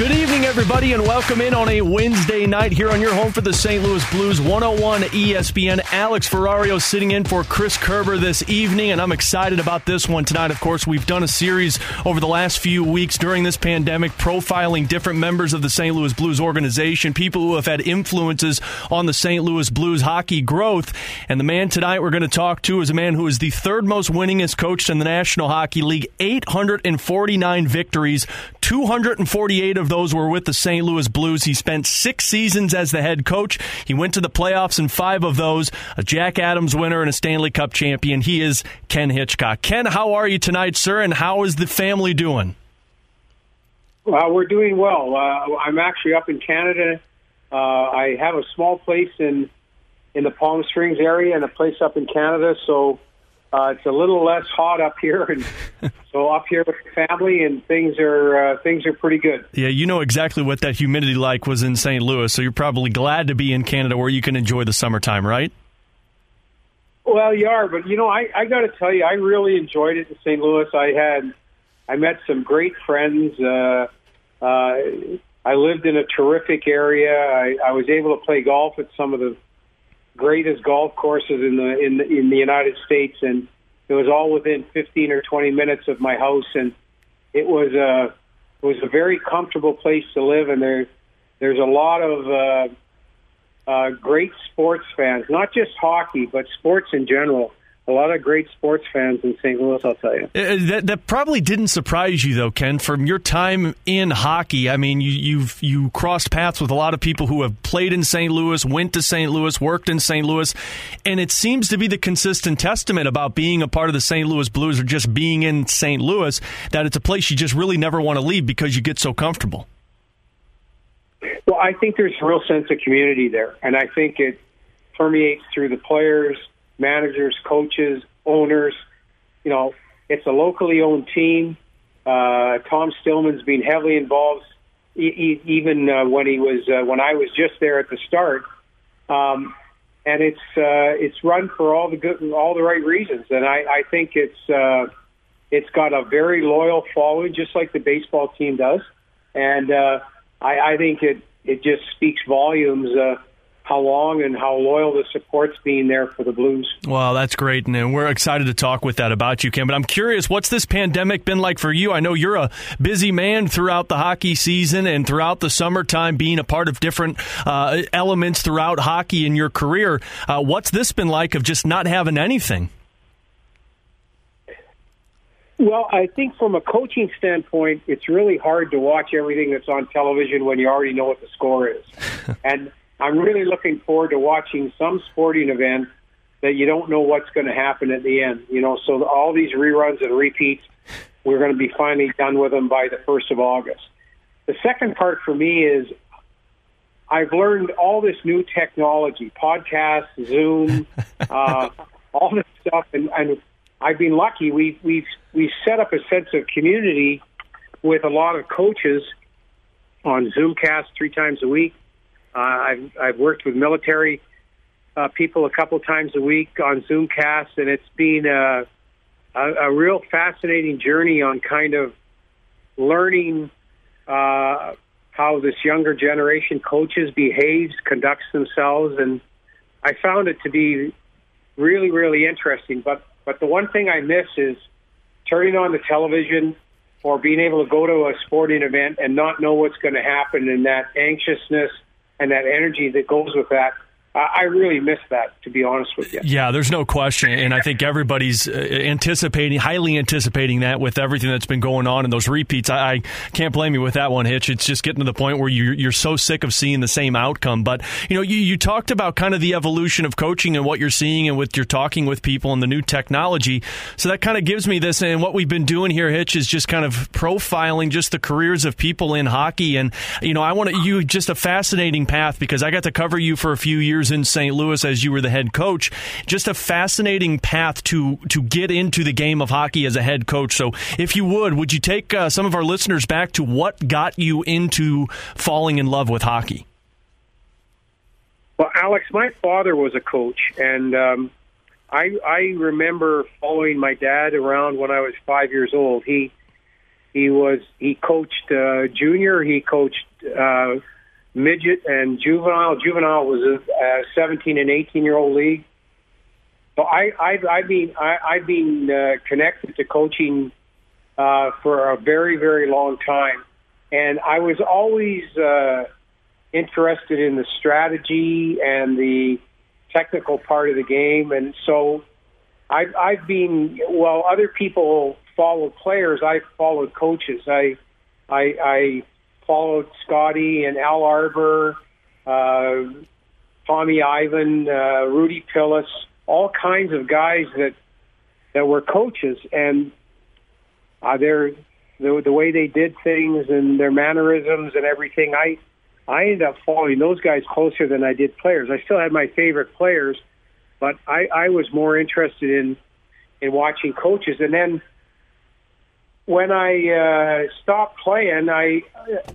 Good evening, everybody, and welcome in on a Wednesday night here on your home for the St. Louis Blues 101 ESPN. Alex Ferrario sitting in for Chris Kerber this evening, and I'm excited about this one tonight. Of course, we've done a series over the last few weeks during this pandemic profiling different members of the St. Louis Blues organization, people who have had influences on the St. Louis Blues hockey growth. And the man tonight we're going to talk to is a man who is the third most winningest coach in the National Hockey League 849 victories, 248 of those were with the St. Louis Blues. He spent six seasons as the head coach. He went to the playoffs in five of those, a Jack Adams winner and a Stanley Cup champion. He is Ken Hitchcock. Ken, how are you tonight, sir, and how is the family doing? Well, we're doing well. Uh, I'm actually up in Canada. Uh, I have a small place in in the Palm Springs area and a place up in Canada, so uh, it's a little less hot up here, and so up here with the family, and things are uh, things are pretty good. Yeah, you know exactly what that humidity like was in St. Louis, so you're probably glad to be in Canada where you can enjoy the summertime, right? Well, you are, but you know, I, I got to tell you, I really enjoyed it in St. Louis. I had, I met some great friends. Uh, uh, I lived in a terrific area. I, I was able to play golf at some of the greatest golf courses in the in the, in the United States, and it was all within 15 or 20 minutes of my house, and it was a it was a very comfortable place to live, and there there's a lot of uh, uh, great sports fans, not just hockey, but sports in general a lot of great sports fans in St. Louis, I'll tell you. Uh, that, that probably didn't surprise you, though, Ken, from your time in hockey. I mean, you, you've you crossed paths with a lot of people who have played in St. Louis, went to St. Louis, worked in St. Louis, and it seems to be the consistent testament about being a part of the St. Louis Blues or just being in St. Louis that it's a place you just really never want to leave because you get so comfortable. Well, I think there's a real sense of community there, and I think it permeates through the players – managers, coaches, owners. You know, it's a locally owned team. Uh, Tom Stillman's been heavily involved, e- e- even uh, when he was uh, when I was just there at the start. Um, and it's uh, it's run for all the good, all the right reasons, and I, I think it's uh, it's got a very loyal following, just like the baseball team does, and uh, I, I think it it just speaks volumes. Uh, how long and how loyal the support's been there for the Blues. Well, that's great, and we're excited to talk with that about you, Ken. But I'm curious, what's this pandemic been like for you? I know you're a busy man throughout the hockey season and throughout the summertime, being a part of different uh, elements throughout hockey in your career. Uh, what's this been like of just not having anything? Well, I think from a coaching standpoint, it's really hard to watch everything that's on television when you already know what the score is. and I'm really looking forward to watching some sporting event that you don't know what's going to happen at the end. You know, so all these reruns and repeats, we're going to be finally done with them by the first of August. The second part for me is I've learned all this new technology, podcasts, Zoom, uh, all this stuff, and, and I've been lucky. We we've we've set up a sense of community with a lot of coaches on Zoomcast three times a week uh, I've, I've worked with military uh, people a couple times a week on Zoomcast, and it's been a, a, a real fascinating journey on kind of learning uh, how this younger generation coaches, behaves, conducts themselves, and I found it to be really, really interesting. But but the one thing I miss is turning on the television or being able to go to a sporting event and not know what's going to happen, and that anxiousness and that energy that goes with that I really miss that, to be honest with you. Yeah, there's no question, and I think everybody's uh, anticipating, highly anticipating that with everything that's been going on and those repeats. I, I can't blame you with that one, Hitch. It's just getting to the point where you're, you're so sick of seeing the same outcome. But you know, you, you talked about kind of the evolution of coaching and what you're seeing, and with your talking with people and the new technology. So that kind of gives me this, and what we've been doing here, Hitch, is just kind of profiling just the careers of people in hockey. And you know, I want you just a fascinating path because I got to cover you for a few years years in St. Louis as you were the head coach. Just a fascinating path to to get into the game of hockey as a head coach. So, if you would, would you take uh, some of our listeners back to what got you into falling in love with hockey? Well, Alex, my father was a coach, and um, I I remember following my dad around when I was five years old. He He was he coached uh, junior, he coached uh, midget and juvenile. Juvenile was a, a 17 and 18 year old league. So I, I've, I've been I, I've been uh, connected to coaching uh, for a very very long time, and I was always uh, interested in the strategy and the technical part of the game, and so I've, I've been well. Other people follow players. I followed coaches. I I, I followed Scotty and Al Arbour, uh, Tommy Ivan, uh, Rudy Pilous, all kinds of guys that that were coaches, and uh, their the, the way they did things and their mannerisms and everything. I I ended up following those guys closer than I did players. I still had my favorite players, but I, I was more interested in in watching coaches. And then when I uh, stopped playing, I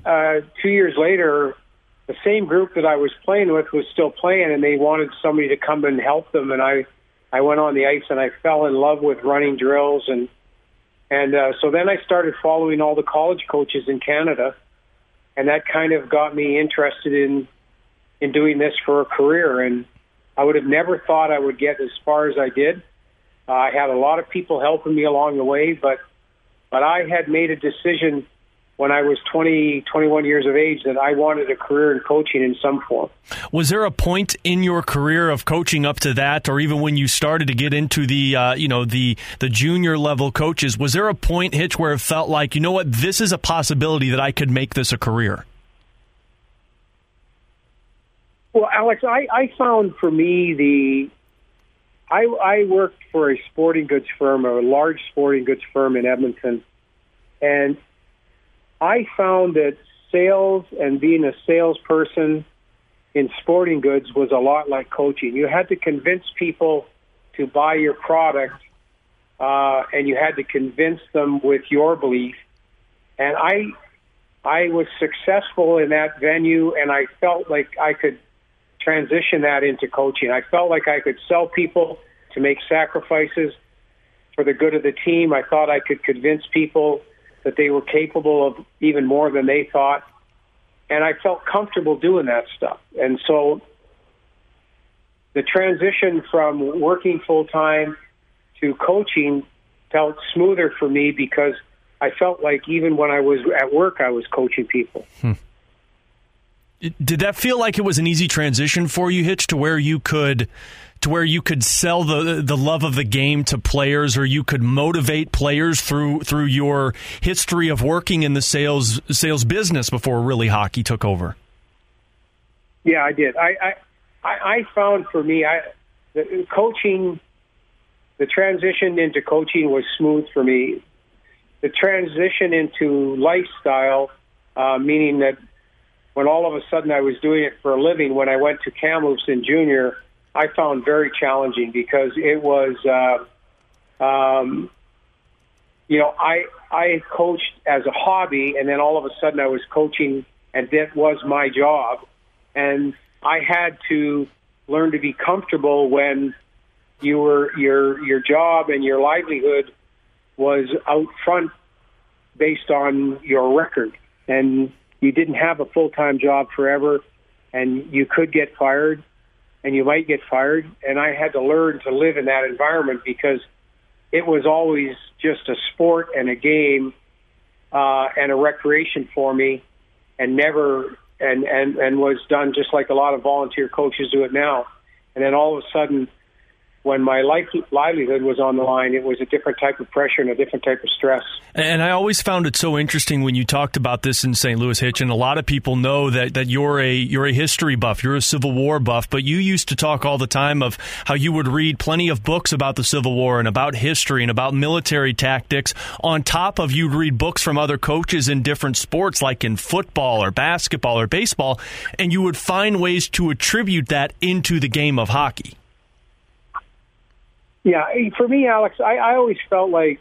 uh, two years later, the same group that I was playing with was still playing, and they wanted somebody to come and help them. And I I went on the ice and I fell in love with running drills and and uh, so then I started following all the college coaches in Canada, and that kind of got me interested in in doing this for a career. And I would have never thought I would get as far as I did. Uh, I had a lot of people helping me along the way, but but I had made a decision when I was 20, 21 years of age that I wanted a career in coaching in some form. Was there a point in your career of coaching up to that, or even when you started to get into the, uh, you know, the the junior level coaches? Was there a point, Hitch, where it felt like, you know what, this is a possibility that I could make this a career? Well, Alex, I, I found for me the I, I worked for a sporting goods firm, a large sporting goods firm in Edmonton, and I found that sales and being a salesperson in sporting goods was a lot like coaching. You had to convince people to buy your product, uh, and you had to convince them with your belief. And I, I was successful in that venue, and I felt like I could transition that into coaching. I felt like I could sell people to make sacrifices for the good of the team. I thought I could convince people that they were capable of even more than they thought. And I felt comfortable doing that stuff. And so the transition from working full time to coaching felt smoother for me because I felt like even when I was at work, I was coaching people. Hmm. Did that feel like it was an easy transition for you, Hitch, to where you could to where you could sell the the love of the game to players, or you could motivate players through through your history of working in the sales sales business before really hockey took over? Yeah, I did. I I, I found for me, I the coaching, the transition into coaching was smooth for me. The transition into lifestyle, uh, meaning that when all of a sudden I was doing it for a living, when I went to Kamloops in junior, I found very challenging because it was, uh, um, you know, I I coached as a hobby, and then all of a sudden I was coaching, and that was my job, and I had to learn to be comfortable when you were your your job and your livelihood was out front based on your record. And you didn't have a full time job forever, and you could get fired, and you might get fired. And I had to learn to live in that environment because it was always just a sport and a game uh, and a recreation for me, and never and and and was done just like a lot of volunteer coaches do it now. And then all of a sudden, when my life, livelihood was on the line, it was a different type of pressure and a different type of stress. And I always found it so interesting when you talked about this in St. Louis Hitch, and a lot of people know that, that you're a you're a history buff, you're a Civil War buff, but you used to talk all the time of how you would read plenty of books about the Civil War and about history and about military tactics. On top of you'd read books from other coaches in different sports, like in football or basketball or baseball, and you would find ways to attribute that into the game of hockey. Yeah, for me, Alex, I, I always felt like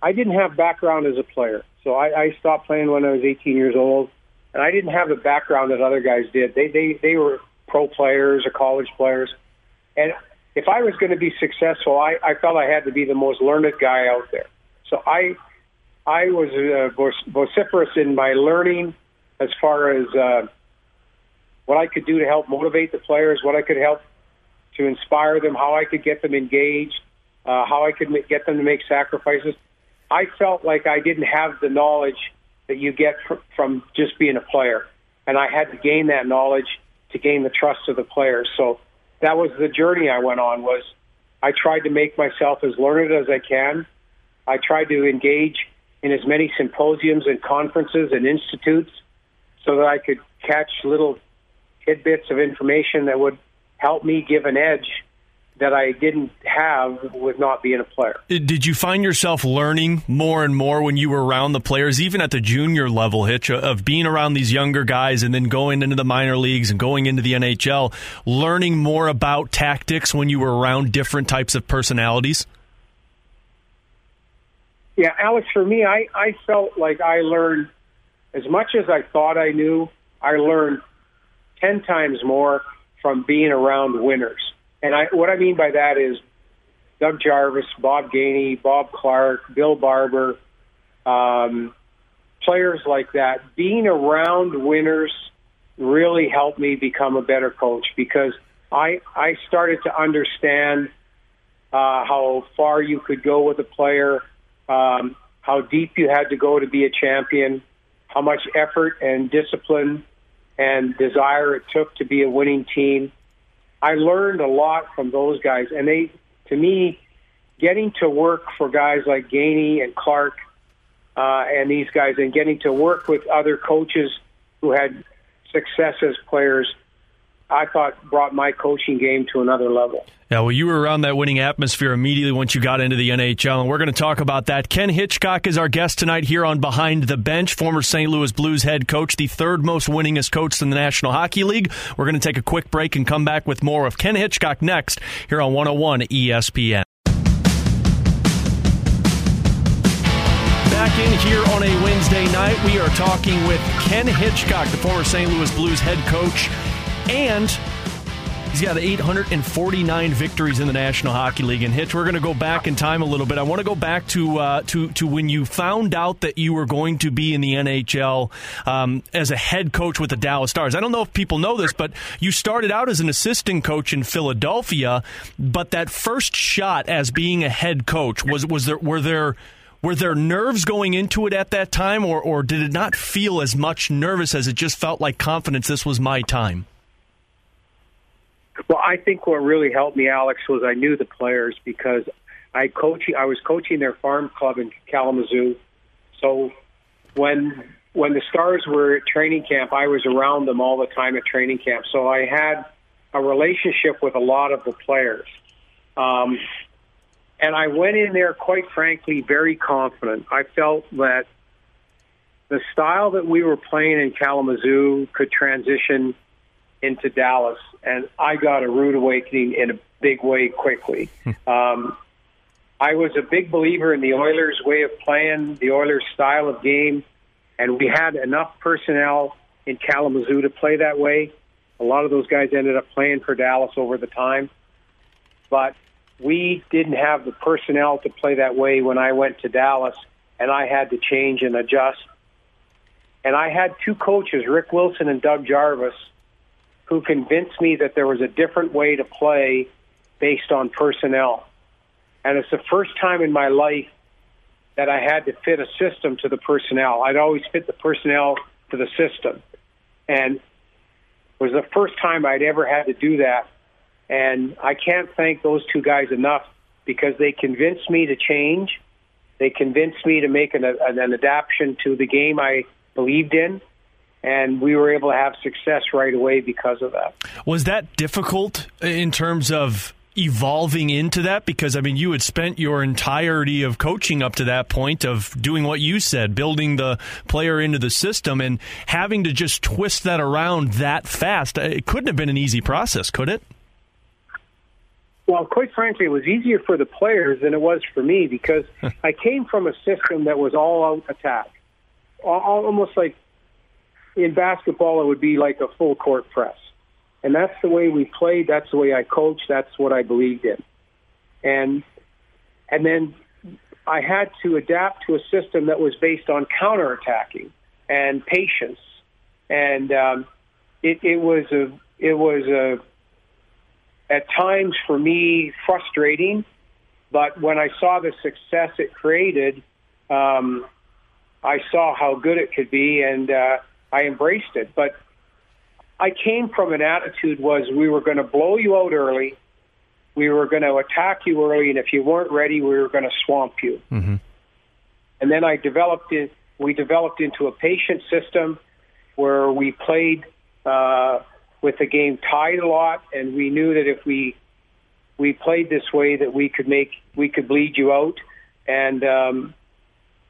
I didn't have background as a player. So I, I stopped playing when I was 18 years old, and I didn't have the background that other guys did. They they they were pro players or college players, and if I was going to be successful, I, I felt I had to be the most learned guy out there. So I I was uh, vociferous in my learning as far as uh, what I could do to help motivate the players, what I could help to inspire them, how I could get them engaged, uh, how I could get them to make sacrifices. I felt like I didn't have the knowledge that you get fr- from just being a player, and I had to gain that knowledge to gain the trust of the players. So that was the journey I went on. Was I tried to make myself as learned as I can. I tried to engage in as many symposiums and conferences and institutes so that I could catch little tidbits of information that would help me give an edge that I didn't have with not being a player. Did you find yourself learning more and more when you were around the players, even at the junior level, Hitch, of being around these younger guys and then going into the minor leagues and going into the NHL, learning more about tactics when you were around different types of personalities? Yeah, Alex, for me, I, I felt like I learned as much as I thought I knew, I learned 10 times more from being around winners. And I, what I mean by that is Doug Jarvis, Bob Gainey, Bob Clarke, Bill Barber, um, players like that. Being around winners really helped me become a better coach because I I started to understand uh, how far you could go with a player, um, how deep you had to go to be a champion, how much effort and discipline and desire it took to be a winning team. I learned a lot from those guys, and they, to me, getting to work for guys like Gainey and Clarke uh, and these guys, and getting to work with other coaches who had success as players I thought brought my coaching game to another level. Yeah, well, you were around that winning atmosphere immediately once you got into the NHL, and we're going to talk about that. Ken Hitchcock is our guest tonight here on Behind the Bench, former St. Louis Blues head coach, the third most winningest coach in the National Hockey League. We're going to take a quick break and come back with more of Ken Hitchcock next here on 101 ESPN. Back in here on a Wednesday night, we are talking with Ken Hitchcock, the former St. Louis Blues head coach and He's got 849 victories in the National Hockey League. And Hitch, we're going to go back in time a little bit. I want to go back to uh, to to when you found out that you were going to be in the NHL um, as a head coach with the Dallas Stars. I don't know if people know this, but you started out as an assistant coach in Philadelphia. But that first shot as being a head coach was was there were there were there nerves going into it at that time, or or did it not feel as much nervous as it just felt like confidence? This was my time. Well, I think what really helped me, Alex, was I knew the players because I coach. I was coaching their farm club in Kalamazoo. So when when the stars were at training camp, I was around them all the time at training camp. So I had a relationship with a lot of the players. Um, and I went in there, quite frankly, very confident. I felt that the style that we were playing in Kalamazoo could transition into Dallas, and I got a rude awakening in a big way quickly. um, I was a big believer in the Oilers' way of playing, the Oilers' style of game, and we had enough personnel in Kalamazoo to play that way. A lot of those guys ended up playing for Dallas over the time, but we didn't have the personnel to play that way when I went to Dallas, and I had to change and adjust. And I had two coaches, Rick Wilson and Doug Jarvis, who convinced me that there was a different way to play based on personnel. And it's the first time in my life that I had to fit a system to the personnel. I'd always fit the personnel to the system. And it was the first time I'd ever had to do that. And I can't thank those two guys enough because they convinced me to change. They convinced me to make an, an, an adaptation to the game I believed in and we were able to have success right away because of that. Was that difficult in terms of evolving into that? Because, I mean, you had spent your entirety of coaching up to that point of doing what you said, building the player into the system, and having to just twist that around that fast. It couldn't have been an easy process, could it? Well, quite frankly, it was easier for the players than it was for me because I came from a system that was all out attack, almost like in basketball, it would be like a full court press. And that's the way we played. That's the way I coached. That's what I believed in. And, and then I had to adapt to a system that was based on counterattacking and patience, and um, it, it was a it was a at times for me frustrating, but when I saw the success it created, um, I saw how good it could be, and uh, I embraced it. But I came from an attitude was we were going to blow you out early, we were going to attack you early, and if you weren't ready, we were going to swamp you. Mm-hmm. And then I developed it. We developed into a patient system where we played uh, with the game tied a lot, and we knew that if we we played this way, that we could make we could bleed you out, and um,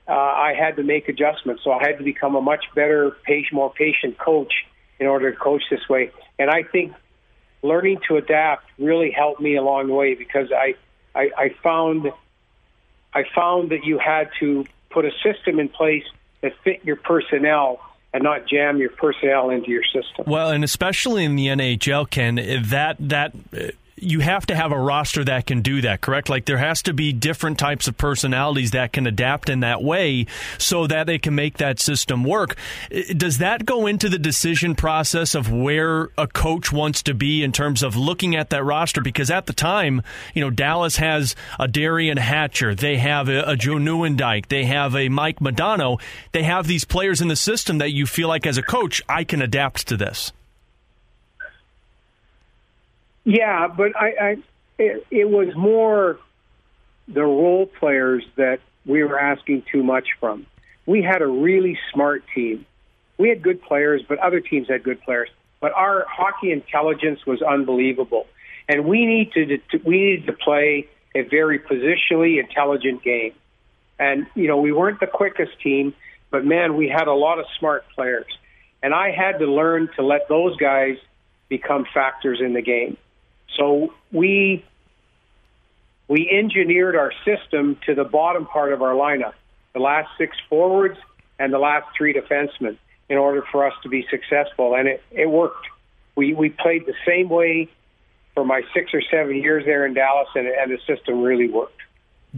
uh, I had to make adjustments. So I had to become a much better, patient, more patient coach in order to coach this way. And I think learning to adapt really helped me along the way because I, I, I found I found that you had to put a system in place that fit your personnel and not jam your personnel into your system. Well, and especially in the NHL, Ken, that that you have to have a roster that can do that, correct? Like there has to be different types of personalities that can adapt in that way so that they can make that system work. Does that go into the decision process of where a coach wants to be in terms of looking at that roster? Because at the time, you know, Dallas has a Derian Hatcher, they have a, a Joe Nieuwendyk, they have a Mike Modano, They have these players in the system that you feel like as a coach, I can adapt to this. Yeah, but I, I it, it was more the role players that we were asking too much from. We had a really smart team. We had good players, but other teams had good players. But our hockey intelligence was unbelievable, and we needed to, we needed to play a very positionally intelligent game. And you know, we weren't the quickest team, but man, we had a lot of smart players, and I had to learn to let those guys become factors in the game. So we we engineered our system to the bottom part of our lineup, the last six forwards and the last three defensemen, in order for us to be successful, and it, it worked. We we played the same way for my six or seven years there in Dallas, and, and the system really worked.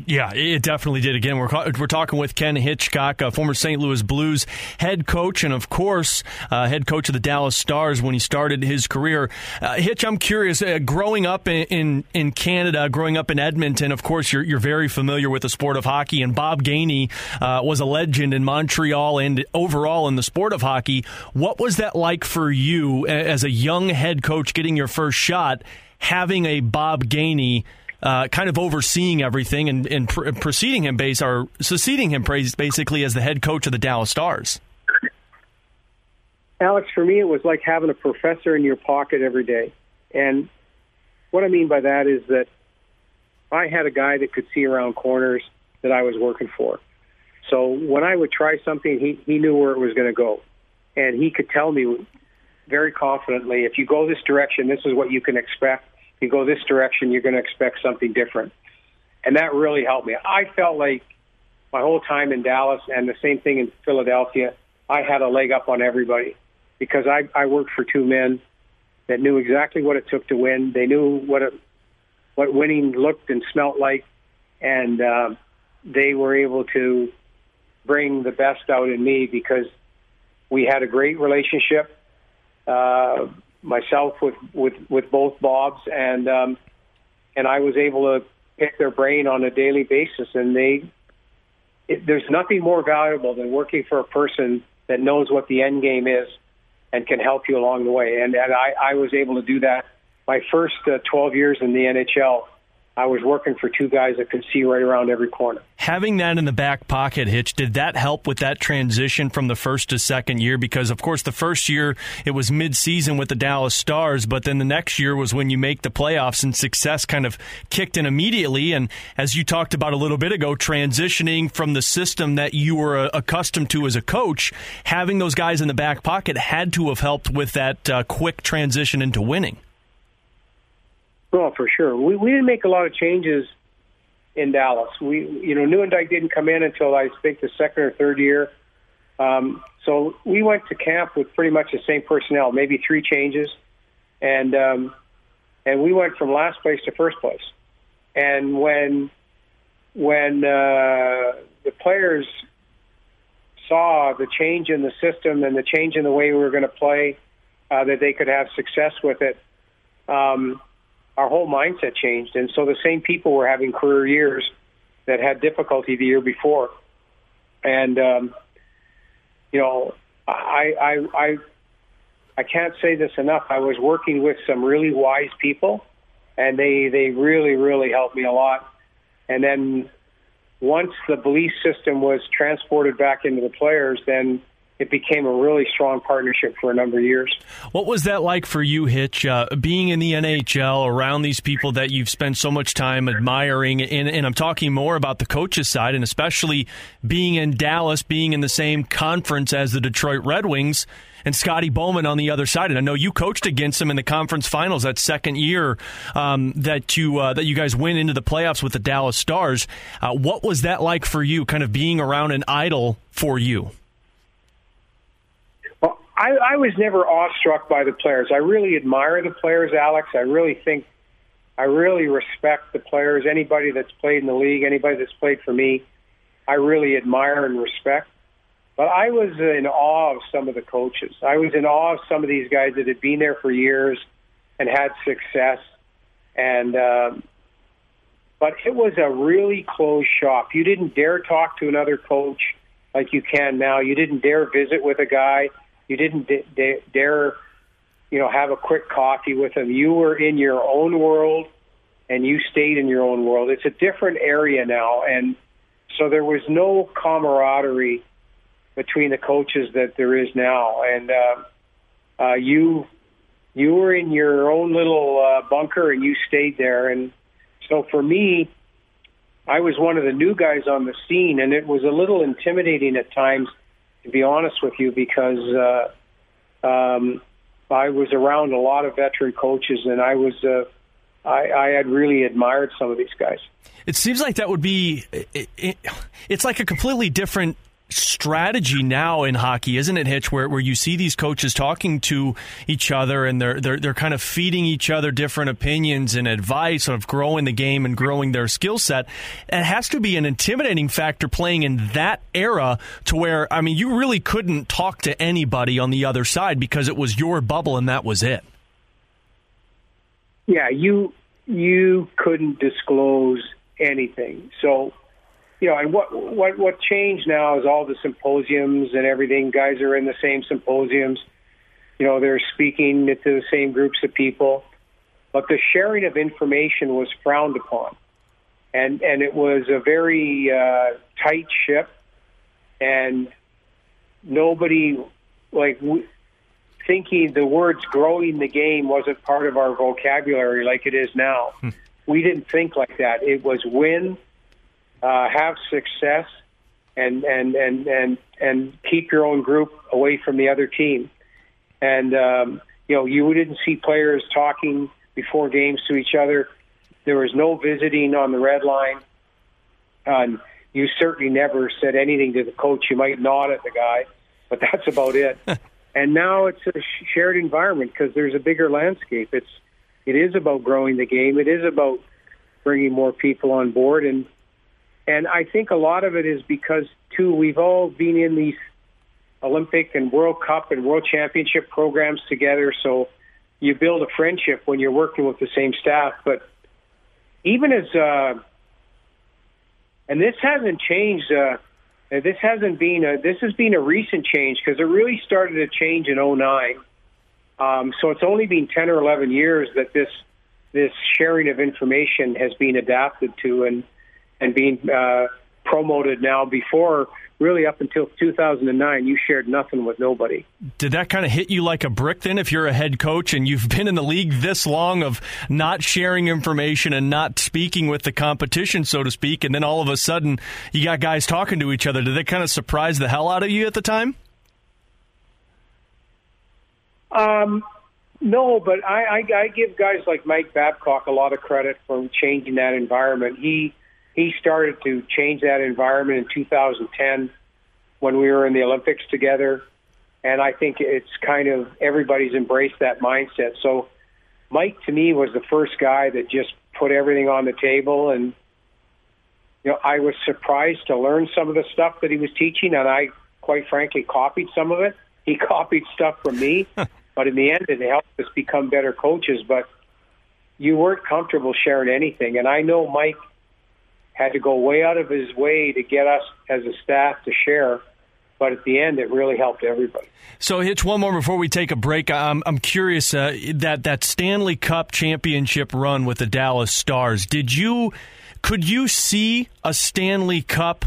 Yeah, it definitely did. Again, we're we're talking with Ken Hitchcock, a former St. Louis Blues head coach, and of course, uh, head coach of the Dallas Stars when he started his career. Uh, Hitch, I'm curious. Uh, growing up in, in, in Canada, growing up in Edmonton, of course, you're you're very familiar with the sport of hockey. And Bob Gainey uh, was a legend in Montreal and overall in the sport of hockey. What was that like for you as a young head coach, getting your first shot, having a Bob Gainey? Uh, kind of overseeing everything and, and pr- preceding him base or succeeding him basically as the head coach of the Dallas Stars? Alex, for me, it was like having a professor in your pocket every day. And what I mean by that is that I had a guy that could see around corners that I was working for. So when I would try something, he, he knew where it was going to go. And he could tell me very confidently if you go this direction, this is what you can expect you go this direction, you're going to expect something different. And that really helped me. I felt like my whole time in Dallas and the same thing in Philadelphia, I had a leg up on everybody because I, I worked for two men that knew exactly what it took to win. They knew what it, what winning looked and smelt like, and uh, they were able to bring the best out in me because we had a great relationship. Uh, myself with with with both Bobs, and um, and I was able to pick their brain on a daily basis. And they, it, there's nothing more valuable than working for a person that knows what the end game is and can help you along the way. And and I, I was able to do that. My first uh, 12 years in the NHL, I was working for two guys that could see right around every corner. Having that in the back pocket, Hitch, did that help with that transition from the first to second year? Because, of course, the first year it was mid-season with the Dallas Stars, but then the next year was when you make the playoffs and success kind of kicked in immediately. And as you talked about a little bit ago, transitioning from the system that you were uh, accustomed to as a coach, having those guys in the back pocket had to have helped with that uh, quick transition into winning. Oh, for sure. We we didn't make a lot of changes in Dallas. We you know Nieuwendyk didn't come in until I think the second or third year. Um, so we went to camp with pretty much the same personnel, maybe three changes, and um, and we went from last place to first place. And when when uh, the players saw the change in the system and the change in the way we were going to play, uh, that they could have success with it, um, our whole mindset changed. And so the same people were having career years that had difficulty the year before. And, um, you know, I, I, I, I can't say this enough. I was working with some really wise people, and they, they really, really helped me a lot. And then once the belief system was transported back into the players, then it became a really strong partnership for a number of years. What was that like for you, Hitch, uh, being in the NHL around these people that you've spent so much time admiring? And, and, I'm talking more about the coaches' side, and especially being in Dallas, being in the same conference as the Detroit Red Wings. And Scotty Bowman on the other side, and I know you coached against him in the conference finals that second year um, that you uh, that you guys went into the playoffs with the Dallas Stars. Uh, what was that like for you, kind of being around an idol for you? I, I was never awestruck by the players. I really admire the players, Alex. I really think, I really respect the players. Anybody that's played in the league, anybody that's played for me, I really admire and respect. But I was in awe of some of the coaches. I was in awe of some of these guys that had been there for years and had success. And, um, but it was a really closed shop. You didn't dare talk to another coach like you can now. You didn't dare visit with a guy you didn't d- d- dare, you know, have a quick coffee with them. You were in your own world, and you stayed in your own world. It's a different area now, and so there was no camaraderie between the coaches that there is now. And uh, uh, you you were in your own little uh, bunker, and you stayed there. And so for me, I was one of the new guys on the scene, and it was a little intimidating at times to be honest with you, because uh, um, I was around a lot of veteran coaches, and I was uh, I, I had really admired some of these guys. It seems like that would be it, it, it's like a completely different strategy now in hockey, isn't it, Hitch? Where where you see these coaches talking to each other and they're they're they're kind of feeding each other different opinions and advice of growing the game and growing their skill set. It has to be an intimidating factor playing in that era to where I mean you really couldn't talk to anybody on the other side because it was your bubble and that was it. Yeah, you you couldn't disclose anything. So you know, and what what what changed now is all the symposiums and everything. Guys are in the same symposiums. You know, they're speaking to the same groups of people, but the sharing of information was frowned upon, and and it was a very uh, tight ship, and nobody like. We, thinking the words growing the game wasn't part of our vocabulary like it is now. Hmm. We didn't think like that. It was win, uh, have success and and and and and keep your own group away from the other team. And um, you know, you didn't see players talking before games to each other. There was no visiting on the red line. You certainly never said anything to the coach. You might nod at the guy, but that's about it. and now it's a shared environment because there's a bigger landscape. It's it is about growing the game. It is about bringing more people on board and and I think a lot of it is because, too, we've all been in these Olympic and World Cup and World Championship programs together. So you build a friendship when you're working with the same staff. But even as, uh, and this hasn't changed, uh, this hasn't been a, this has been a recent change because it really started to change in 09. Um, so it's only been 10 or 11 years that this, this sharing of information has been adapted to. And, and being uh, promoted now. Before, really up until 2009, you shared nothing with nobody. Did that kind of hit you like a brick then? If you're a head coach and you've been in the league this long of not sharing information and not speaking with the competition, so to speak, and then all of a sudden you got guys talking to each other, did that kind of surprise the hell out of you at the time? Um, no, but I, I, I give guys like Mike Babcock a lot of credit for changing that environment. He he started to change that environment in 2010 when we were in the Olympics together. And I think it's kind of everybody's embraced that mindset. So Mike to me was the first guy that just put everything on the table and you know, I was surprised to learn some of the stuff that he was teaching, and I, quite frankly, copied some of it. He copied stuff from me, but in the end, it helped us become better coaches. But you weren't comfortable sharing anything, and I know Mike had to go way out of his way to get us as a staff to share but at the end, it really helped everybody. So, Hitch, one more before we take a break. I'm, I'm curious uh, that that Stanley Cup championship run with the Dallas Stars. Did you could you see a Stanley Cup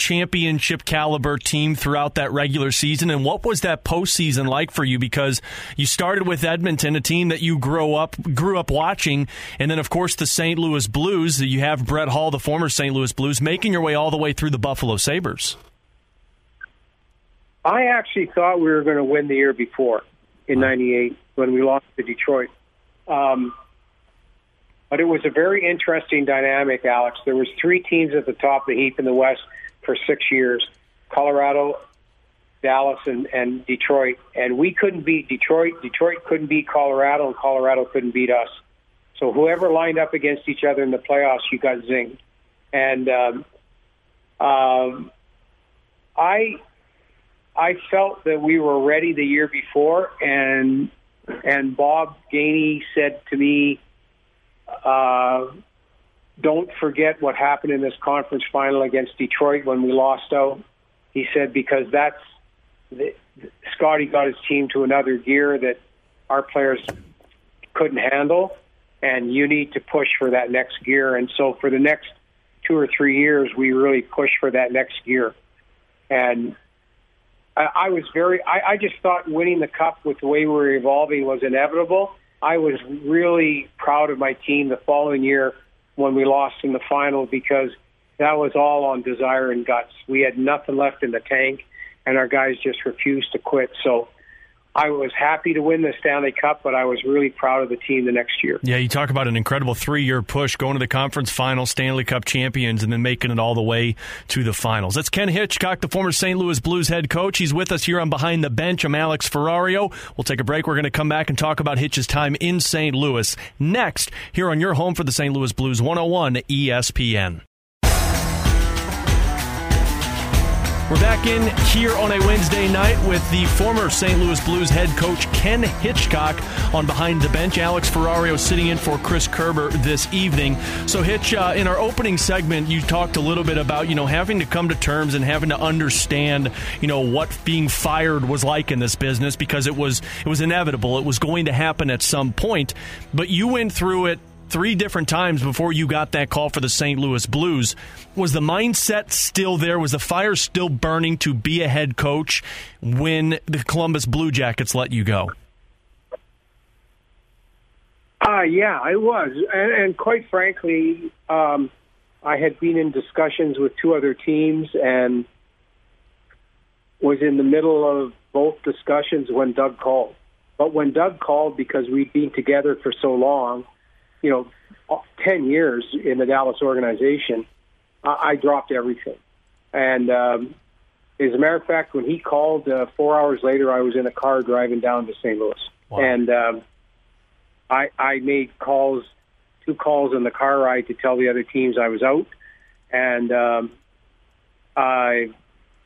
championship caliber team throughout that regular season? And what was that postseason like for you? Because you started with Edmonton, a team that you grew up grew up watching, and then of course the St. Louis Blues. You have Brett Hull, the former St. Louis Blues, making your way all the way through the Buffalo Sabres. I actually thought we were going to win the year before in '98 when we lost to Detroit. Um, but it was a very interesting dynamic, Alex. There was three teams at the top of the heap in the West for six years: Colorado, Dallas, and, and Detroit. And we couldn't beat Detroit. Detroit couldn't beat Colorado, and Colorado couldn't beat us. So whoever lined up against each other in the playoffs, you got zinged. And um, um, I I felt that we were ready the year before, and and Bob Gainey said to me, uh, "Don't forget what happened in this conference final against Detroit when we lost out." He said because that's the, Scotty got his team to another gear that our players couldn't handle, and you need to push for that next gear. And so for the next two or three years, we really pushed for that next gear. And I, I was very. I, I just thought winning the cup with the way we were evolving was inevitable. I was really proud of my team the following year when we lost in the final because that was all on desire and guts. We had nothing left in the tank, and our guys just refused to quit. So I was happy to win the Stanley Cup, but I was really proud of the team the next year. Yeah, you talk about an incredible three year push, going to the conference final, Stanley Cup champions, and then making it all the way to the finals. That's Ken Hitchcock, the former St. Louis Blues head coach. He's with us here on Behind the Bench. I'm Alex Ferrario. We'll take a break. We're going to come back and talk about Hitch's time in St. Louis next here on your home for the St. Louis Blues 101 ESPN. We're back in here on a Wednesday night with the former St. Louis Blues head coach Ken Hitchcock on Behind the Bench. Alex Ferrario sitting in for Chris Kerber this evening. So, Hitch, uh, in our opening segment, you talked a little bit about you know having to come to terms and having to understand you know what being fired was like in this business because it was it was inevitable. It was going to happen at some point, but you went through it three different times before you got that call for the St. Louis Blues. Was the mindset still there? Was the fire still burning to be a head coach when the Columbus Blue Jackets let you go? Uh, yeah, I was. And, and quite frankly, um, I had been in discussions with two other teams and was in the middle of both discussions when Doug called. But when Doug called, because we'd been together for so long, you know, 10 years in the Dallas organization, I, I dropped everything. And um, as a matter of fact, when he called uh, four hours later, I was in a car driving down to St. Louis. Wow. And um, I, I made calls, two calls in the car ride to tell the other teams I was out. And um, I,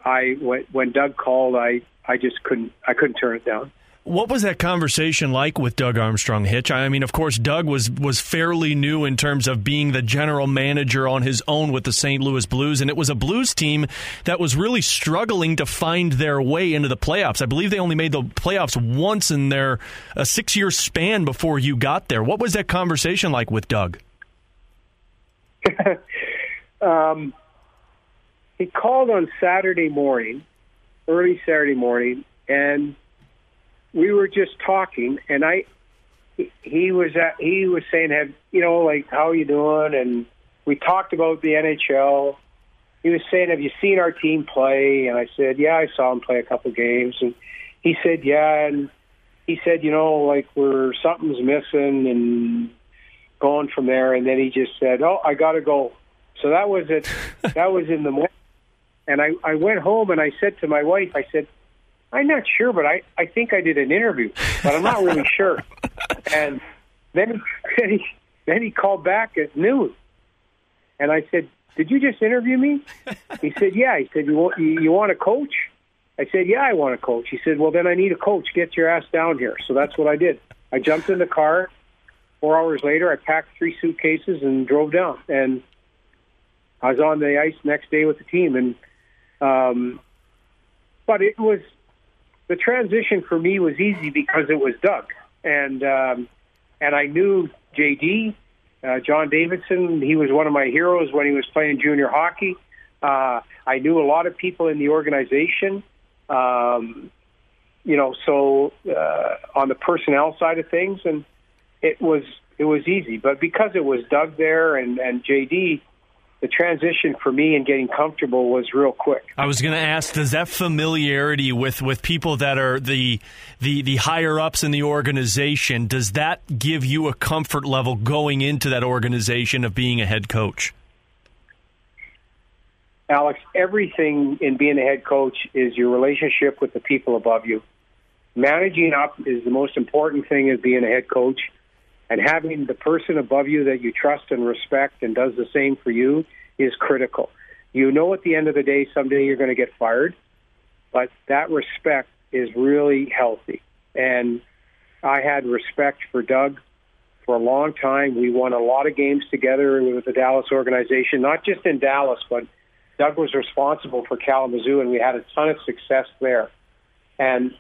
I when, when Doug called, I, I just couldn't, I couldn't turn it down. What was that conversation like with Doug Armstrong Hitch? I mean, of course, Doug was was fairly new in terms of being the general manager on his own with the St. Louis Blues, and it was a Blues team that was really struggling to find their way into the playoffs. I believe they only made the playoffs once in their a six year span before you got there. What was that conversation like with Doug? um, he called on Saturday morning, early Saturday morning, and we were just talking, and I he, was at, he was saying, "Have you know like how are you doing?" And we talked about the NHL. He was saying, "Have you seen our team play?" And I said, "Yeah, I saw him play a couple games." And he said, "Yeah," and he said, "You know, like we're something's missing," and going from there. And then he just said, "Oh, I got to go." So that was it. that was in the morning. And I, I went home and I said to my wife, I said, I'm not sure, but I, I think I did an interview, but I'm not really sure. And then, then he then he called back at noon, and I said, "Did you just interview me?" he said, "Yeah." He said, "You want you, you want a coach?" I said, "Yeah, I want a coach." He said, "Well, then I need a coach. Get your ass down here." So that's what I did. I jumped in the car. Four hours later, I packed three suitcases and drove down. And I was on the ice next day with the team. And um, but it was the transition for me was easy because it was Doug, and um, and I knew JD, uh, John Davidson. He was one of my heroes when he was playing junior hockey. Uh, I knew a lot of people in the organization. Um, you know, so uh, on the personnel side of things, and it was it was easy. But because it was Doug there and and JD, the transition for me and getting comfortable was real quick. I was going to ask, does that familiarity with, with people that are the, the the higher ups in the organization, does that give you a comfort level going into that organization of being a head coach? Alex, everything in being a head coach is your relationship with the people above you. Managing up is the most important thing as being a head coach. And having the person above you that you trust and respect and does the same for you is critical. You know at the end of the day, someday you're going to get fired, but that respect is really healthy. And I had respect for Doug for a long time. We won a lot of games together with the Dallas organization, not just in Dallas, but Doug was responsible for Kalamazoo, and we had a ton of success there. And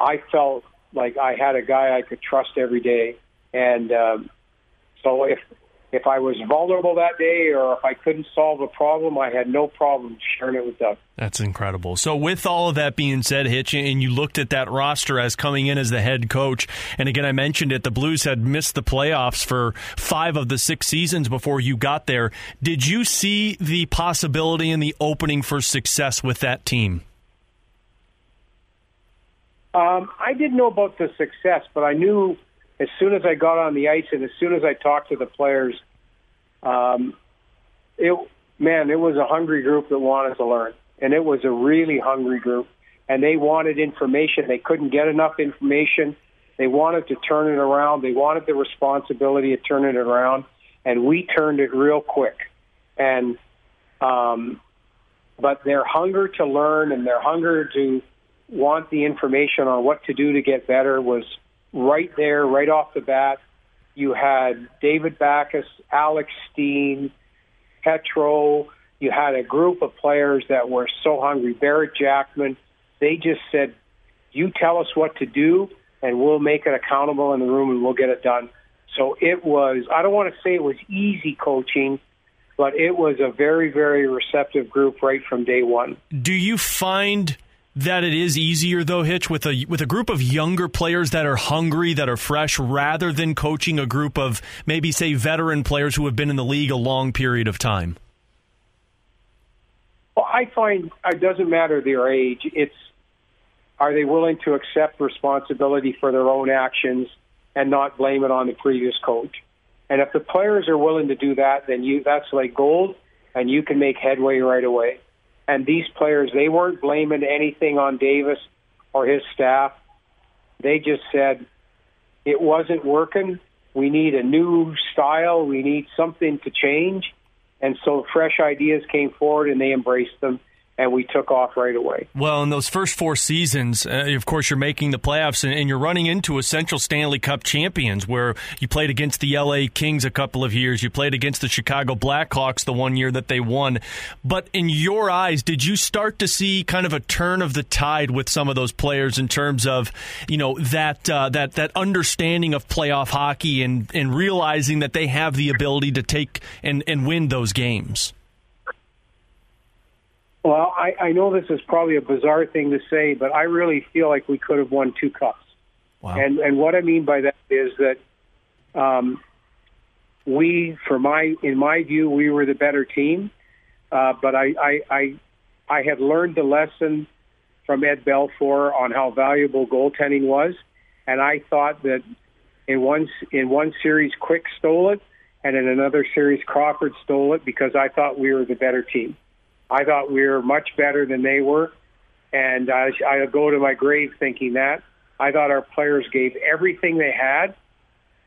I felt like I had a guy I could trust every day. And um, so if if I was vulnerable that day or if I couldn't solve a problem, I had no problem sharing it with Doug. That's incredible. So, with all of that being said, Hitch, and you looked at that roster as coming in as the head coach, and again, I mentioned it, the Blues had missed the playoffs for five of the six seasons before you got there. Did you see the possibility and the opening for success with that team? Um, I didn't know about the success, but I knew as soon as I got on the ice and as soon as I talked to the players, um, it man, it was a hungry group that wanted to learn, and it was a really hungry group, and they wanted information. They couldn't get enough information. They wanted to turn it around. They wanted the responsibility of turning it around, and we turned it real quick. And um, but their hunger to learn and their hunger to want the information on what to do to get better was right there, right off the bat. You had David Backes, Alex Steen, Petro. You had a group of players that were so hungry. Barrett Jackman. They just said, "You tell us what to do, and we'll make it accountable in the room, and we'll get it done." So it was. I don't want to say it was easy coaching, but it was a very, very receptive group right from day one. Do you find? That it is easier though hitch with a with a group of younger players that are hungry that are fresh rather than coaching a group of maybe say veteran players who have been in the league a long period of time? Well i find uh, it doesn't matter their age it's are they willing to accept responsibility for their own actions and not blame it on the previous coach? And if the players are willing to do that then you that's like gold and you can make headway right away and these players, they weren't blaming anything on Davis or his staff. They just said it wasn't working. We need a new style. We need something to change. And so fresh ideas came forward and they embraced them and we took off right away. Well, in those first four seasons, uh, of course, you're making the playoffs and, and, you're running into essential Stanley Cup champions where you played against the LA Kings a couple of years. You played against the Chicago Blackhawks the one year that they won. But in your eyes, did you start to see kind of a turn of the tide with some of those players in terms of, you know, that, uh, that, that understanding of playoff hockey and, and realizing that they have the ability to take and, and win those games? Well, I, I know this is probably a bizarre thing to say, but I really feel like we could have won two cups. Wow. And and what I mean by that is that um, we, for my in my view, we were the better team. Uh, but I, I I I had learned the lesson from Ed Belfour on how valuable goaltending was, and I thought that in one in one series, Quick stole it, and in another series, Crawford stole it because I thought we were the better team. I thought we were much better than they were, and I, I go to my grave thinking that. I thought our players gave everything they had,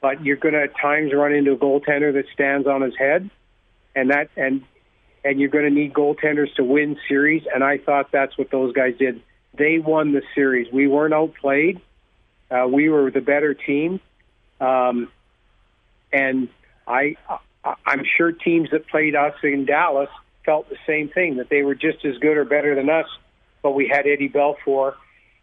but you're going to at times run into a goaltender that stands on his head, and that and and you're going to need goaltenders to win series. And I thought that's what those guys did. They won the series. We weren't outplayed. Uh, we were the better team, um, and I, I'm sure teams that played us in Dallas felt the same thing that they were just as good or better than us. But we had Eddie Belfour,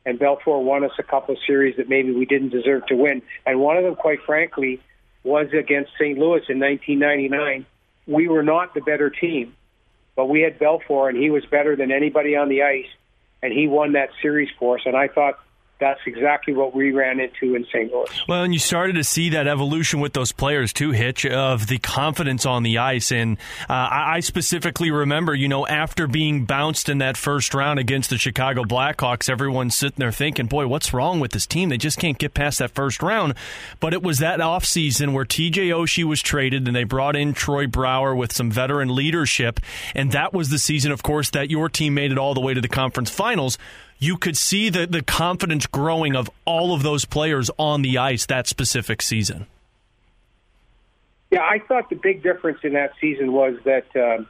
and Belfour won us a couple of series that maybe we didn't deserve to win. And one of them, quite frankly, was against St. Louis in 1999. We were not the better team, but we had Belfour, and he was better than anybody on the ice, and he won that series for us. And I thought that's exactly what we ran into in St. Louis. Well, and you started to see that evolution with those players too, Hitch, of the confidence on the ice. And uh, I specifically remember, you know, after being bounced in that first round against the Chicago Blackhawks, everyone's sitting there thinking, boy, what's wrong with this team? They just can't get past that first round. But it was that offseason where TJ Oshie was traded and they brought in Troy Brouwer with some veteran leadership. And that was the season, of course, that your team made it all the way to the conference finals you could see the, the confidence growing of all of those players on the ice that specific season. Yeah, I thought the big difference in that season was that uh,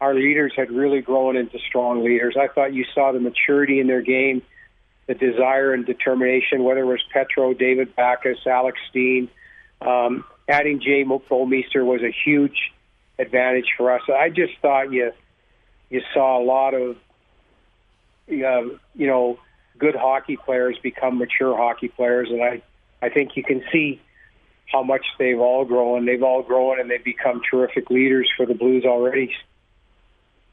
our leaders had really grown into strong leaders. I thought you saw the maturity in their game, the desire and determination, whether it was Petro, David Backes, Alex Steen. Um, adding Jay Bouwmeester was a huge advantage for us. I just thought you you saw a lot of Um, you know, good hockey players become mature hockey players, and I, I think you can see how much they've all grown. They've all grown, and they've become terrific leaders for the Blues already.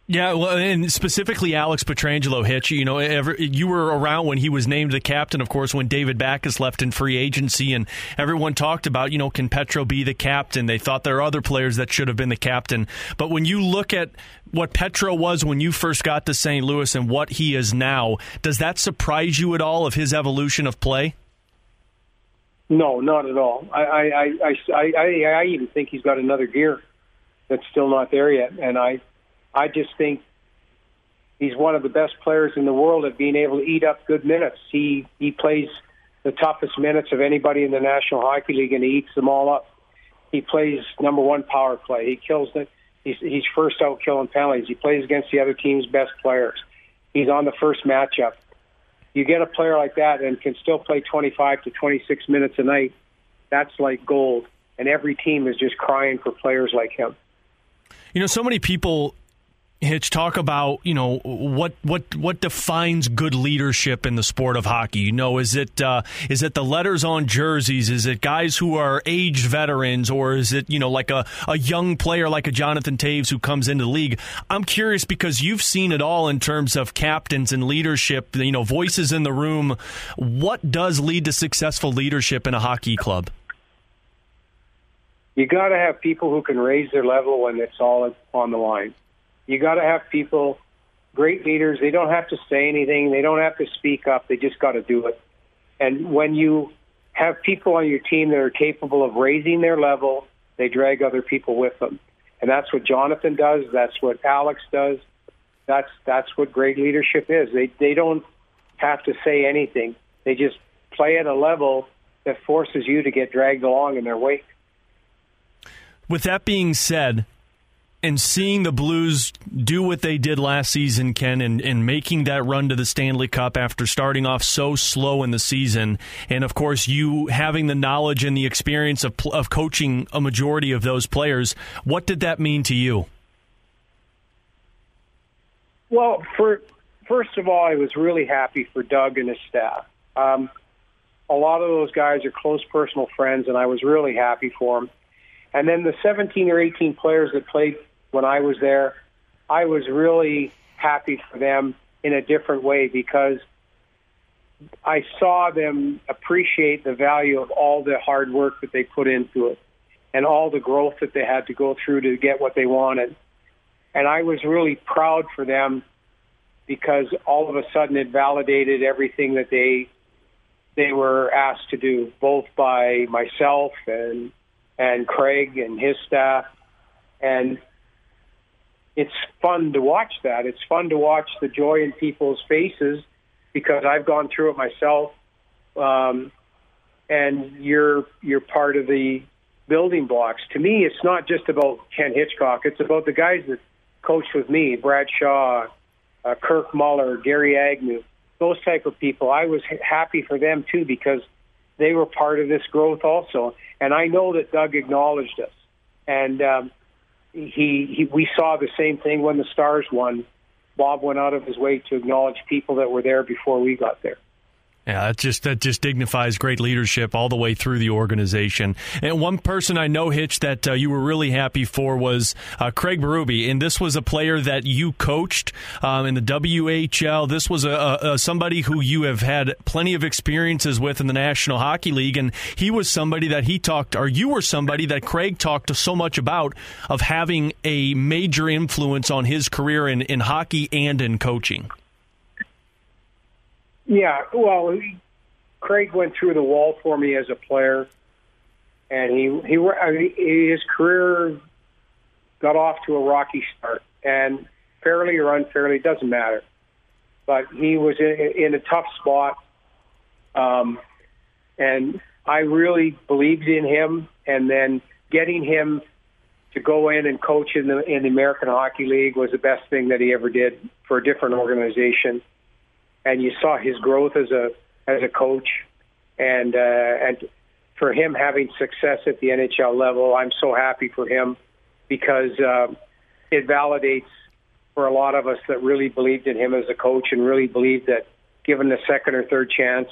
Yeah, well, and specifically Alex Pietrangelo Hitch. You know, ever, you were around when he was named the captain, of course, when David Backes left in free agency, and everyone talked about, you know, can Petro be the captain? They thought there are other players that should have been the captain. But when you look at what Petro was when you first got to St. Louis and what he is now, does that surprise you at all of his evolution of play? No, not at all. I I I I, I, I even think he's got another gear that's still not there yet, and I I just think he's one of the best players in the world at being able to eat up good minutes. He he plays the toughest minutes of anybody in the National Hockey League, and he eats them all up. He plays number one power play. He kills the. He's, he's first out killing penalties. He plays against the other team's best players. He's on the first matchup. You get a player like that and can still play 25 to 26 minutes a night. That's like gold. And every team is just crying for players like him. You know, so many people Hitch, talk about you know what what what defines good leadership in the sport of hockey. You know, is it uh, is it the letters on jerseys? Is it guys who are aged veterans, or is it you know like a, a young player like a Jonathan Toews who comes into the league? I'm curious because you've seen it all in terms of captains and leadership. You know, voices in the room. What does lead to successful leadership in a hockey club? You got to have people who can raise their level when it's all on the line you got to have people, great leaders. They don't have to say anything. They don't have to speak up. They just got to do it. And when you have people on your team that are capable of raising their level, they drag other people with them. And that's what Jonathan does. That's what Alex does. That's that's what great leadership is. They they don't have to say anything. They just play at a level that forces you to get dragged along in their wake. With that being said, and seeing the Blues do what they did last season, Ken, and, and making that run to the Stanley Cup after starting off so slow in the season, and of course you having the knowledge and the experience of of coaching a majority of those players, what did that mean to you? Well, for first of all, I was really happy for Doug and his staff. Um, a lot of those guys are close personal friends, and I was really happy for them. And then the 17 or 18 players that played when I was there, I was really happy for them in a different way because I saw them appreciate the value of all the hard work that they put into it and all the growth that they had to go through to get what they wanted. And I was really proud for them because all of a sudden it validated everything that they they were asked to do, both by myself and and Craig and his staff. And it's fun to watch that. It's fun to watch the joy in people's faces because I've gone through it myself. Um, and you're you're part of the building blocks. To me, it's not just about Ken Hitchcock. It's about the guys that coached with me, Brad Shaw, uh, Kirk Muller, Gary Agnew, those type of people. I was happy for them too because they were part of this growth also. And I know that Doug acknowledged us, and um, he, he we saw the same thing when the Stars won. Bob went out of his way to acknowledge people that were there before we got there. Yeah, that just that just dignifies great leadership all the way through the organization. And one person I know, Hitch, that uh, you were really happy for was uh, Craig Berube, and this was a player that you coached um, in the WHL. This was a, a, somebody who you have had plenty of experiences with in the National Hockey League, and he was somebody that he talked, or you were somebody that Craig talked to so much about of having a major influence on his career in, in hockey and in coaching. Yeah, well, Craig went through the wall for me as a player, and he he I mean, his career got off to a rocky start, and fairly or unfairly doesn't matter. But he was in, in a tough spot, um, and I really believed in him. And then getting him to go in and coach in the in the American Hockey League was the best thing that he ever did for a different organization and you saw his growth as a as a coach, and uh, and for him having success at the NHL level, I'm so happy for him because uh, it validates for a lot of us that really believed in him as a coach and really believed that given the second or third chance,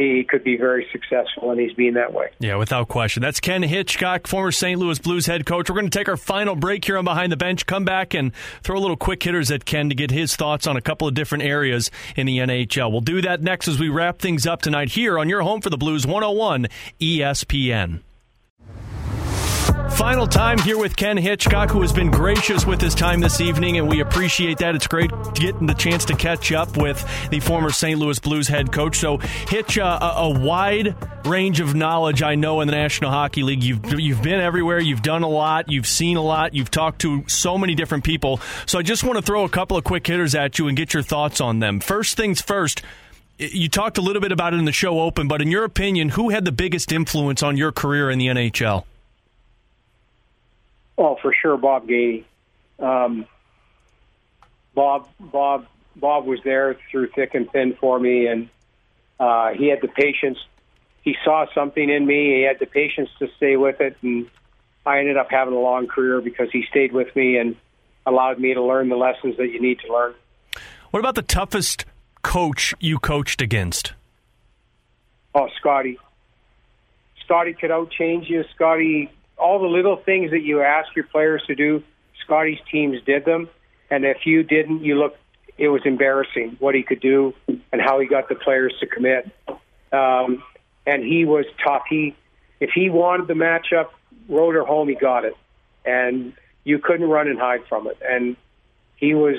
he could be very successful, and he's been that way. Yeah, without question. That's Ken Hitchcock, former St. Louis Blues head coach. We're going to take our final break here on Behind the Bench, come back and throw a little quick hitters at Ken to get his thoughts on a couple of different areas in the NHL. We'll do that next as we wrap things up tonight here on your home for the Blues 101 ESPN. Final time here with Ken Hitchcock, who has been gracious with his time this evening, and we appreciate that. It's great getting the chance to catch up with the former St. Louis Blues head coach. So, Hitch, uh, a, a, wide range of knowledge I know in the National Hockey League. You've you've been everywhere, you've done a lot, you've seen a lot, you've talked to so many different people. So, I just want to throw a couple of quick hitters at you and get your thoughts on them. First things first. You talked a little bit about it in the show open, but in your opinion, who had the biggest influence on your career in the NHL? Oh, for sure, Bob Gainey. Um, Bob, Bob, Bob was there through thick and thin for me, and uh, he had the patience. He saw something in me. He had the patience to stay with it, and I ended up having a long career because he stayed with me and allowed me to learn the lessons that you need to learn. What about the toughest coach you coached against? Oh, Scotty. Scotty could outchange you. Scotty all the little things that you ask your players to do, Scotty's teams did them, and if you didn't, you look. It was embarrassing what he could do and how he got the players to commit. Um, and he was tough. He, if he wanted the matchup, road or home, he got it, and you couldn't run and hide from it. And he was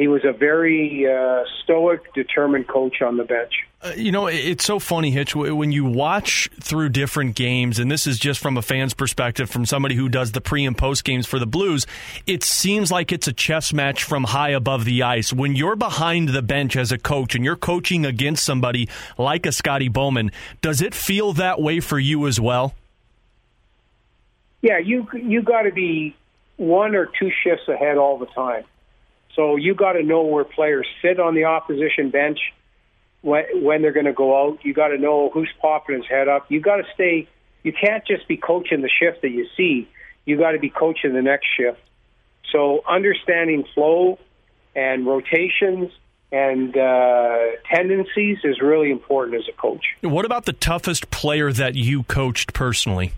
he was a very uh, stoic, determined coach on the bench. Uh, you know, it's so funny, Hitch, when you watch through different games, and this is just from a fan's perspective, from somebody who does the pre and post games for the Blues, it seems like it's a chess match from high above the ice. When you're behind the bench as a coach and you're coaching against somebody like a Scotty Bowman, does it feel that way for you as well? Yeah, you you got to be one or two shifts ahead all the time. So you got to know where players sit on the opposition bench when, when they're going to go out. You got to know who's popping his head up. You got to stay. You can't just be coaching the shift that you see. You got to be coaching the next shift. So understanding flow and rotations and uh, tendencies is really important as a coach. What about the toughest player that you coached personally?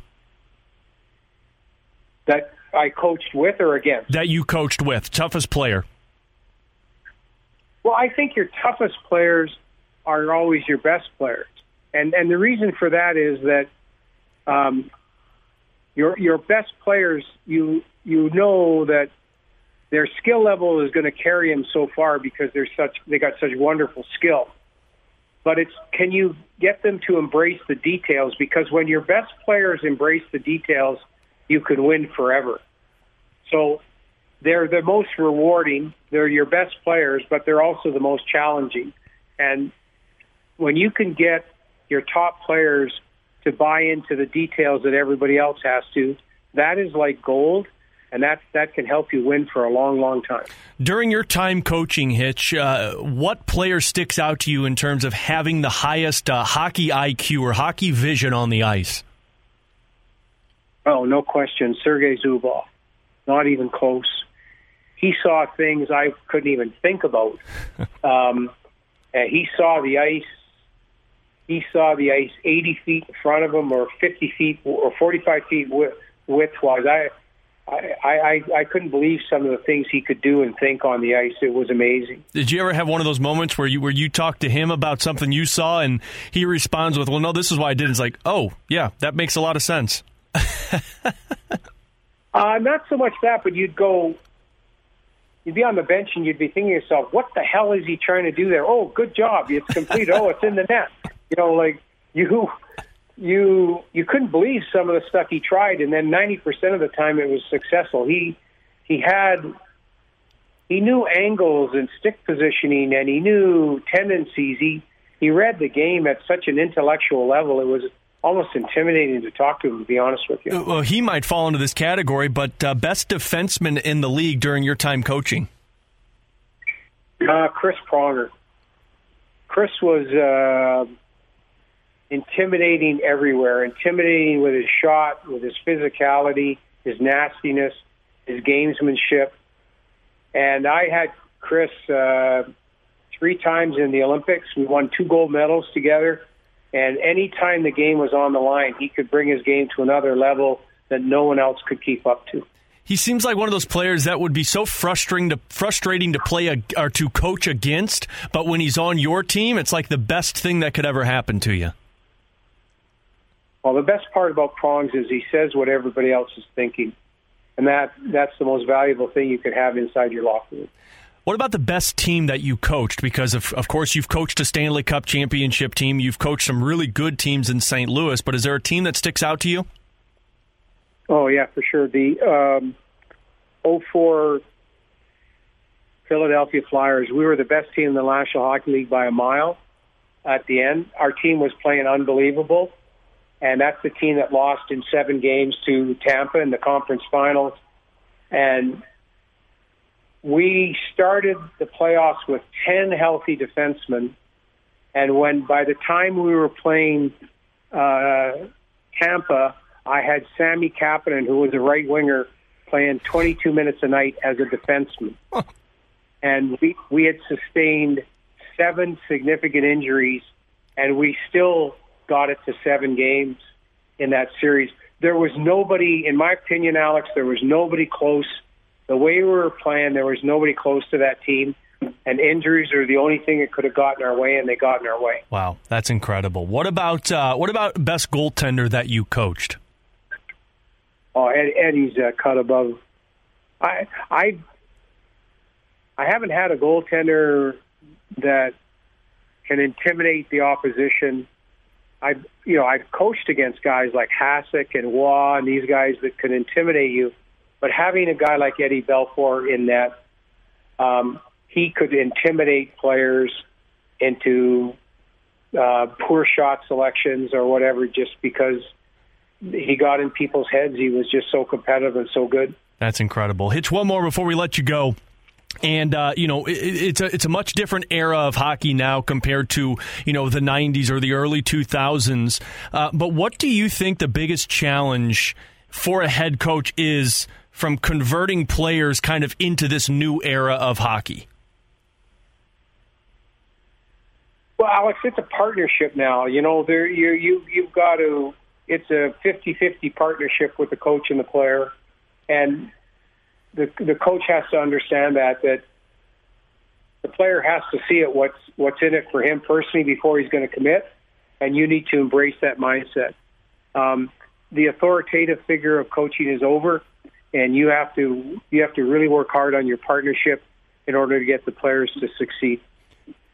That I coached with or against? That you coached with. Toughest player. Well, I think your toughest players are always your best players, and and the reason for that is that um, your your best players you you know that their skill level is going to carry them so far because they're such they got such wonderful skill. But it's can you get them to embrace the details because when your best players embrace the details, you can win forever. So they're the most rewarding. They're your best players, but they're also the most challenging. And when you can get your top players to buy into the details that everybody else has to. That is like gold, and that that can help you win for a long, long time. During your time coaching, Hitch, uh, what player sticks out to you in terms of having the highest uh, hockey IQ or hockey vision on the ice? Oh, no question, Sergei Zubov. Not even close. He saw things I couldn't even think about. um, he saw the ice he saw the ice 80 feet in front of him or 50 feet or 45 feet width, width-wise. I, I, I, I couldn't believe some of the things he could do and think on the ice. It was amazing. Did you ever have one of those moments where you where you talk to him about something you saw and he responds with, "Well, no, this is why I did." It's like, "Oh, yeah, that makes a lot of sense." uh, not so much that, but you'd go, you'd be on the bench and you'd be thinking to yourself, "What the hell is he trying to do there?" Oh, good job, it's complete. oh, it's in the net you know, like you you you couldn't believe some of the stuff he tried, and then ninety percent of the time it was successful. He he had he knew angles and stick positioning, and he knew tendencies. He he read the game at such an intellectual level. It was almost intimidating to talk to him. To be honest with you, well, he might fall into this category, but uh, best defenseman in the league during your time coaching. Uh, Chris Pronger. Chris was. Uh, intimidating everywhere, intimidating with his shot, with his physicality, his nastiness, his gamesmanship. And I had Chris uh, three times in the Olympics. We won two gold medals together. And any time the game was on the line, he could bring his game to another level that no one else could keep up to. He seems like one of those players that would be so frustrating to frustrating to play a, or to coach against, but when he's on your team, it's like the best thing that could ever happen to you. Well, the best part about Prongs is he says what everybody else is thinking, and that that's the most valuable thing you could have inside your locker room. What about the best team that you coached? Because of of course you've coached a Stanley Cup championship team, you've coached some really good teams in St. Louis, but is there a team that sticks out to you? Oh yeah, for sure. The um, 04 Philadelphia Flyers. We were the best team in the National Hockey League by a mile. At the end, our team was playing unbelievable and that's the team that lost in seven games to Tampa in the conference finals. And we started the playoffs with 10 healthy defensemen. And when by the time we were playing uh, Tampa, I had Sami Kapanen, who was a right winger, playing 22 minutes a night as a defenseman. and we, we had sustained seven significant injuries, and we still got it to seven games in that series. There was nobody, in my opinion, Alex, there was nobody close. The way we were playing, there was nobody close to that team. And injuries are the only thing that could have gotten our way, and they got in our way. Wow, that's incredible. What about uh, what about best goaltender that you coached? Oh, Ed, Eddie's uh, cut above. I I I haven't had a goaltender that can intimidate the opposition I you know I've coached against guys like Hasek and Waugh and these guys that can intimidate you, but having a guy like Eddie Belfour in that, um, he could intimidate players into uh, poor shot selections or whatever, just because he got in people's heads. He was just so competitive and so good. That's incredible. Hitch one more before we let you go. And uh, you know it, it's a it's a much different era of hockey now compared to you know the '90s or the early 2000s. Uh, but what do you think the biggest challenge for a head coach is from converting players kind of into this new era of hockey? Well, Alex, it's a partnership now. You know, there you you you've got to. It's a 50-50 partnership with the coach and the player, and the the coach has to understand that that the player has to see it what's what's in it for him personally before he's going to commit, and you need to embrace that mindset. Um, the authoritative figure of coaching is over, and you have to you have to really work hard on your partnership in order to get the players to succeed.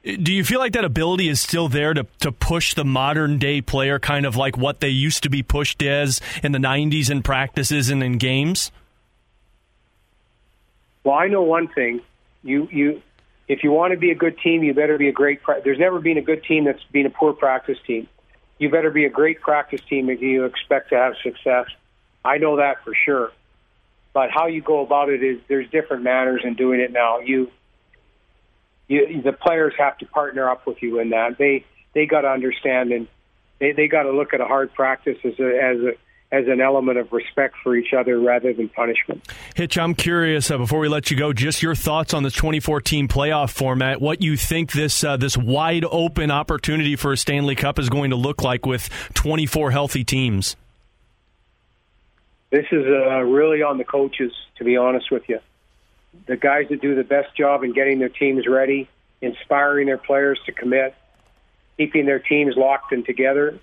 Do you feel like that ability is still there to, to push the modern day player kind of like what they used to be pushed as in the 90s in practices and in games? Well, I know one thing. You you if you want to be a good team, you better be a great. Pra- There's never been a good team that's been a poor practice team. you better be a great practice team if you expect to have success. I know that for sure. But how you go about it is there's different manners in doing it now. You, you the players have to partner up with you in that. They they got to understand and they they got to look at a hard practice as a as a as an element of respect for each other rather than punishment. Hitch, I'm curious uh, before we let you go, just your thoughts on this 2014 playoff format. What you think this uh, this wide open opportunity for a Stanley Cup is going to look like with 24 healthy teams? This is uh, really on the coaches, to be honest with you. The guys that do the best job in getting their teams ready, inspiring their players to commit, keeping their teams locked and together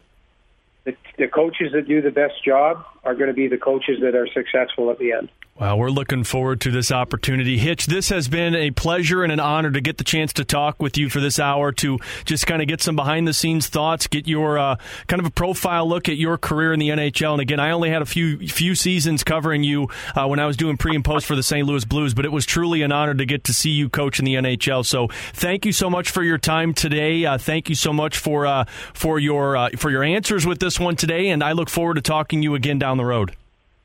the, the coaches that do the best job are going to be the coaches that are successful at the end. Well, we're looking forward to this opportunity. Hitch, this has been a pleasure and an honor to get the chance to talk with you for this hour to just kind of get some behind the scenes thoughts, get your uh, kind of a profile look at your career in the NHL. And again, I only had a few few seasons covering you uh, when I was doing pre and post for the St. Louis Blues, but it was truly an honor to get to see you coach in the NHL. So thank you so much for your time today. Uh, thank you so much for uh, for your uh, for your answers with this one today, and I look forward to talking to you again down the road.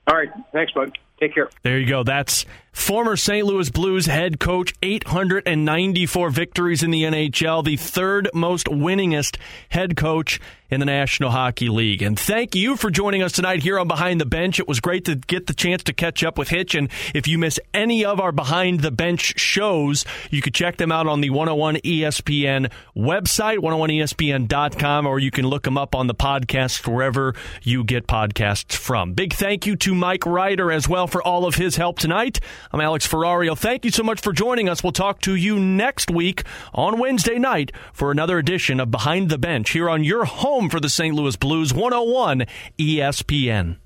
All right, thanks, bud. Take care. There you go. That's former St. Louis Blues head coach, 894 victories in the NHL, the third most winningest head coach in the National Hockey League. And thank you for joining us tonight here on Behind the Bench. It was great to get the chance to catch up with Hitch. And if you miss any of our Behind the Bench shows, you can check them out on the 101 ESPN website, 101ESPN.com, or you can look them up on the podcast wherever you get podcasts from. Big thank you to Mike Ryder as well for all of his help tonight. I'm Alex Ferrario. Thank you so much for joining us. We'll talk to you next week on Wednesday night for another edition of Behind the Bench here on your home for the St. Louis Blues 101 ESPN.